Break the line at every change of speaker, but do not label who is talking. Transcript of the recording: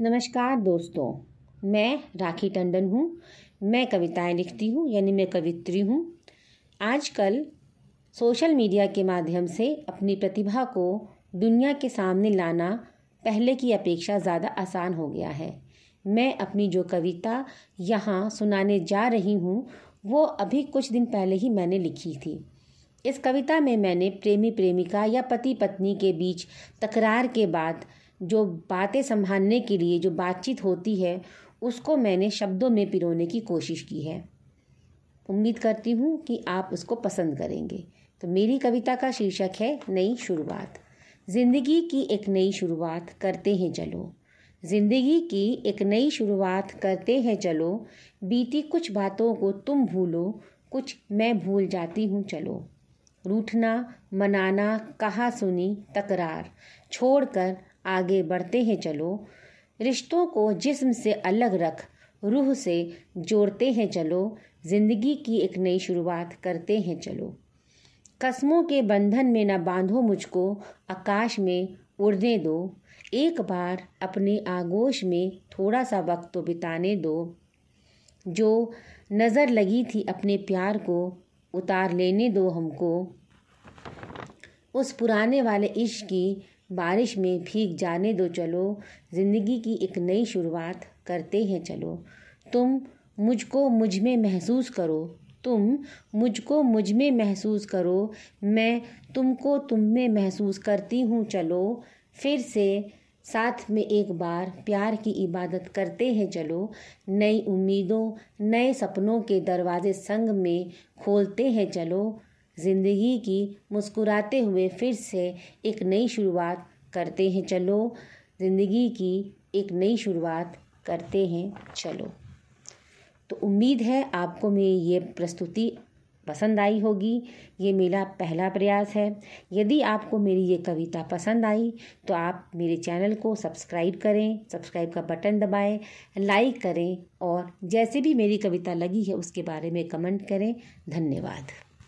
नमस्कार दोस्तों, मैं राखी टंडन हूँ। मैं कविताएँ लिखती हूँ, यानी मैं कवित्री हूँ। आजकल सोशल मीडिया के माध्यम से अपनी प्रतिभा को दुनिया के सामने लाना पहले की अपेक्षा ज़्यादा आसान हो गया है। मैं अपनी जो कविता यहाँ सुनाने जा रही हूँ, वो अभी कुछ दिन पहले ही मैंने लिखी थी। इस कविता में मैंने प्रेमी प्रेमिका या पति पत्नी के बीच तकरार के बाद जो बातें संभालने के लिए जो बातचीत होती है, उसको मैंने शब्दों में पिरोने की कोशिश की है। उम्मीद करती हूँ कि आप उसको पसंद करेंगे। तो मेरी कविता का शीर्षक है, नई शुरुआत। ज़िंदगी की एक नई शुरुआत करते हैं चलो। ज़िंदगी की एक नई शुरुआत करते हैं चलो। बीती कुछ बातों को तुम भूलो, कुछ मैं भूल जाती हूँ चलो। रूठना, मनाना, कहा सुनी तकरार। छोड़कर आगे बढ़ते हैं, चलो। रिश्तों को जिस्म से अलग रख, रूह से जोड़ते हैं, चलो। ज़िंदगी की एक नई शुरुआत करते हैं, चलो। कस्मों के बंधन में न बांधो मुझको, आकाश में उड़ने दो। एक बार अपने आगोश में थोड़ा सा वक्त तो बिताने दो। जो नज़र लगी थी अपने प्यार को, उतार लेने दो हमको। उस पुराने वाले इश्क की बारिश में भीग जाने दो चलो। ज़िंदगी की एक नई शुरुआत करते हैं चलो। तुम मुझको मुझमें महसूस करो। तुम मुझको मुझमें महसूस करो। मैं तुमको तुम में महसूस करती हूँ चलो। फिर से साथ में एक बार प्यार की इबादत करते हैं चलो। नई उम्मीदों, नए सपनों के दरवाजे संग में खोलते हैं चलो। ज़िंदगी की मुस्कुराते हुए फिर से एक नई शुरुआत करते हैं, चलो। ज़िंदगी की एक नई शुरुआत करते हैं, चलो। तो उम्मीद है आपको मेरी ये प्रस्तुति पसंद आई होगी। ये मेरा पहला प्रयास है। यदि आपको मेरी ये कविता पसंद आई तो आप मेरे चैनल को सब्सक्राइब करें, सब्सक्राइब का बटन दबाएँ, लाइक करें और जैसे भी मेरी कविता लगी है, उसके बारे में कमेंट करें। धन्यवाद।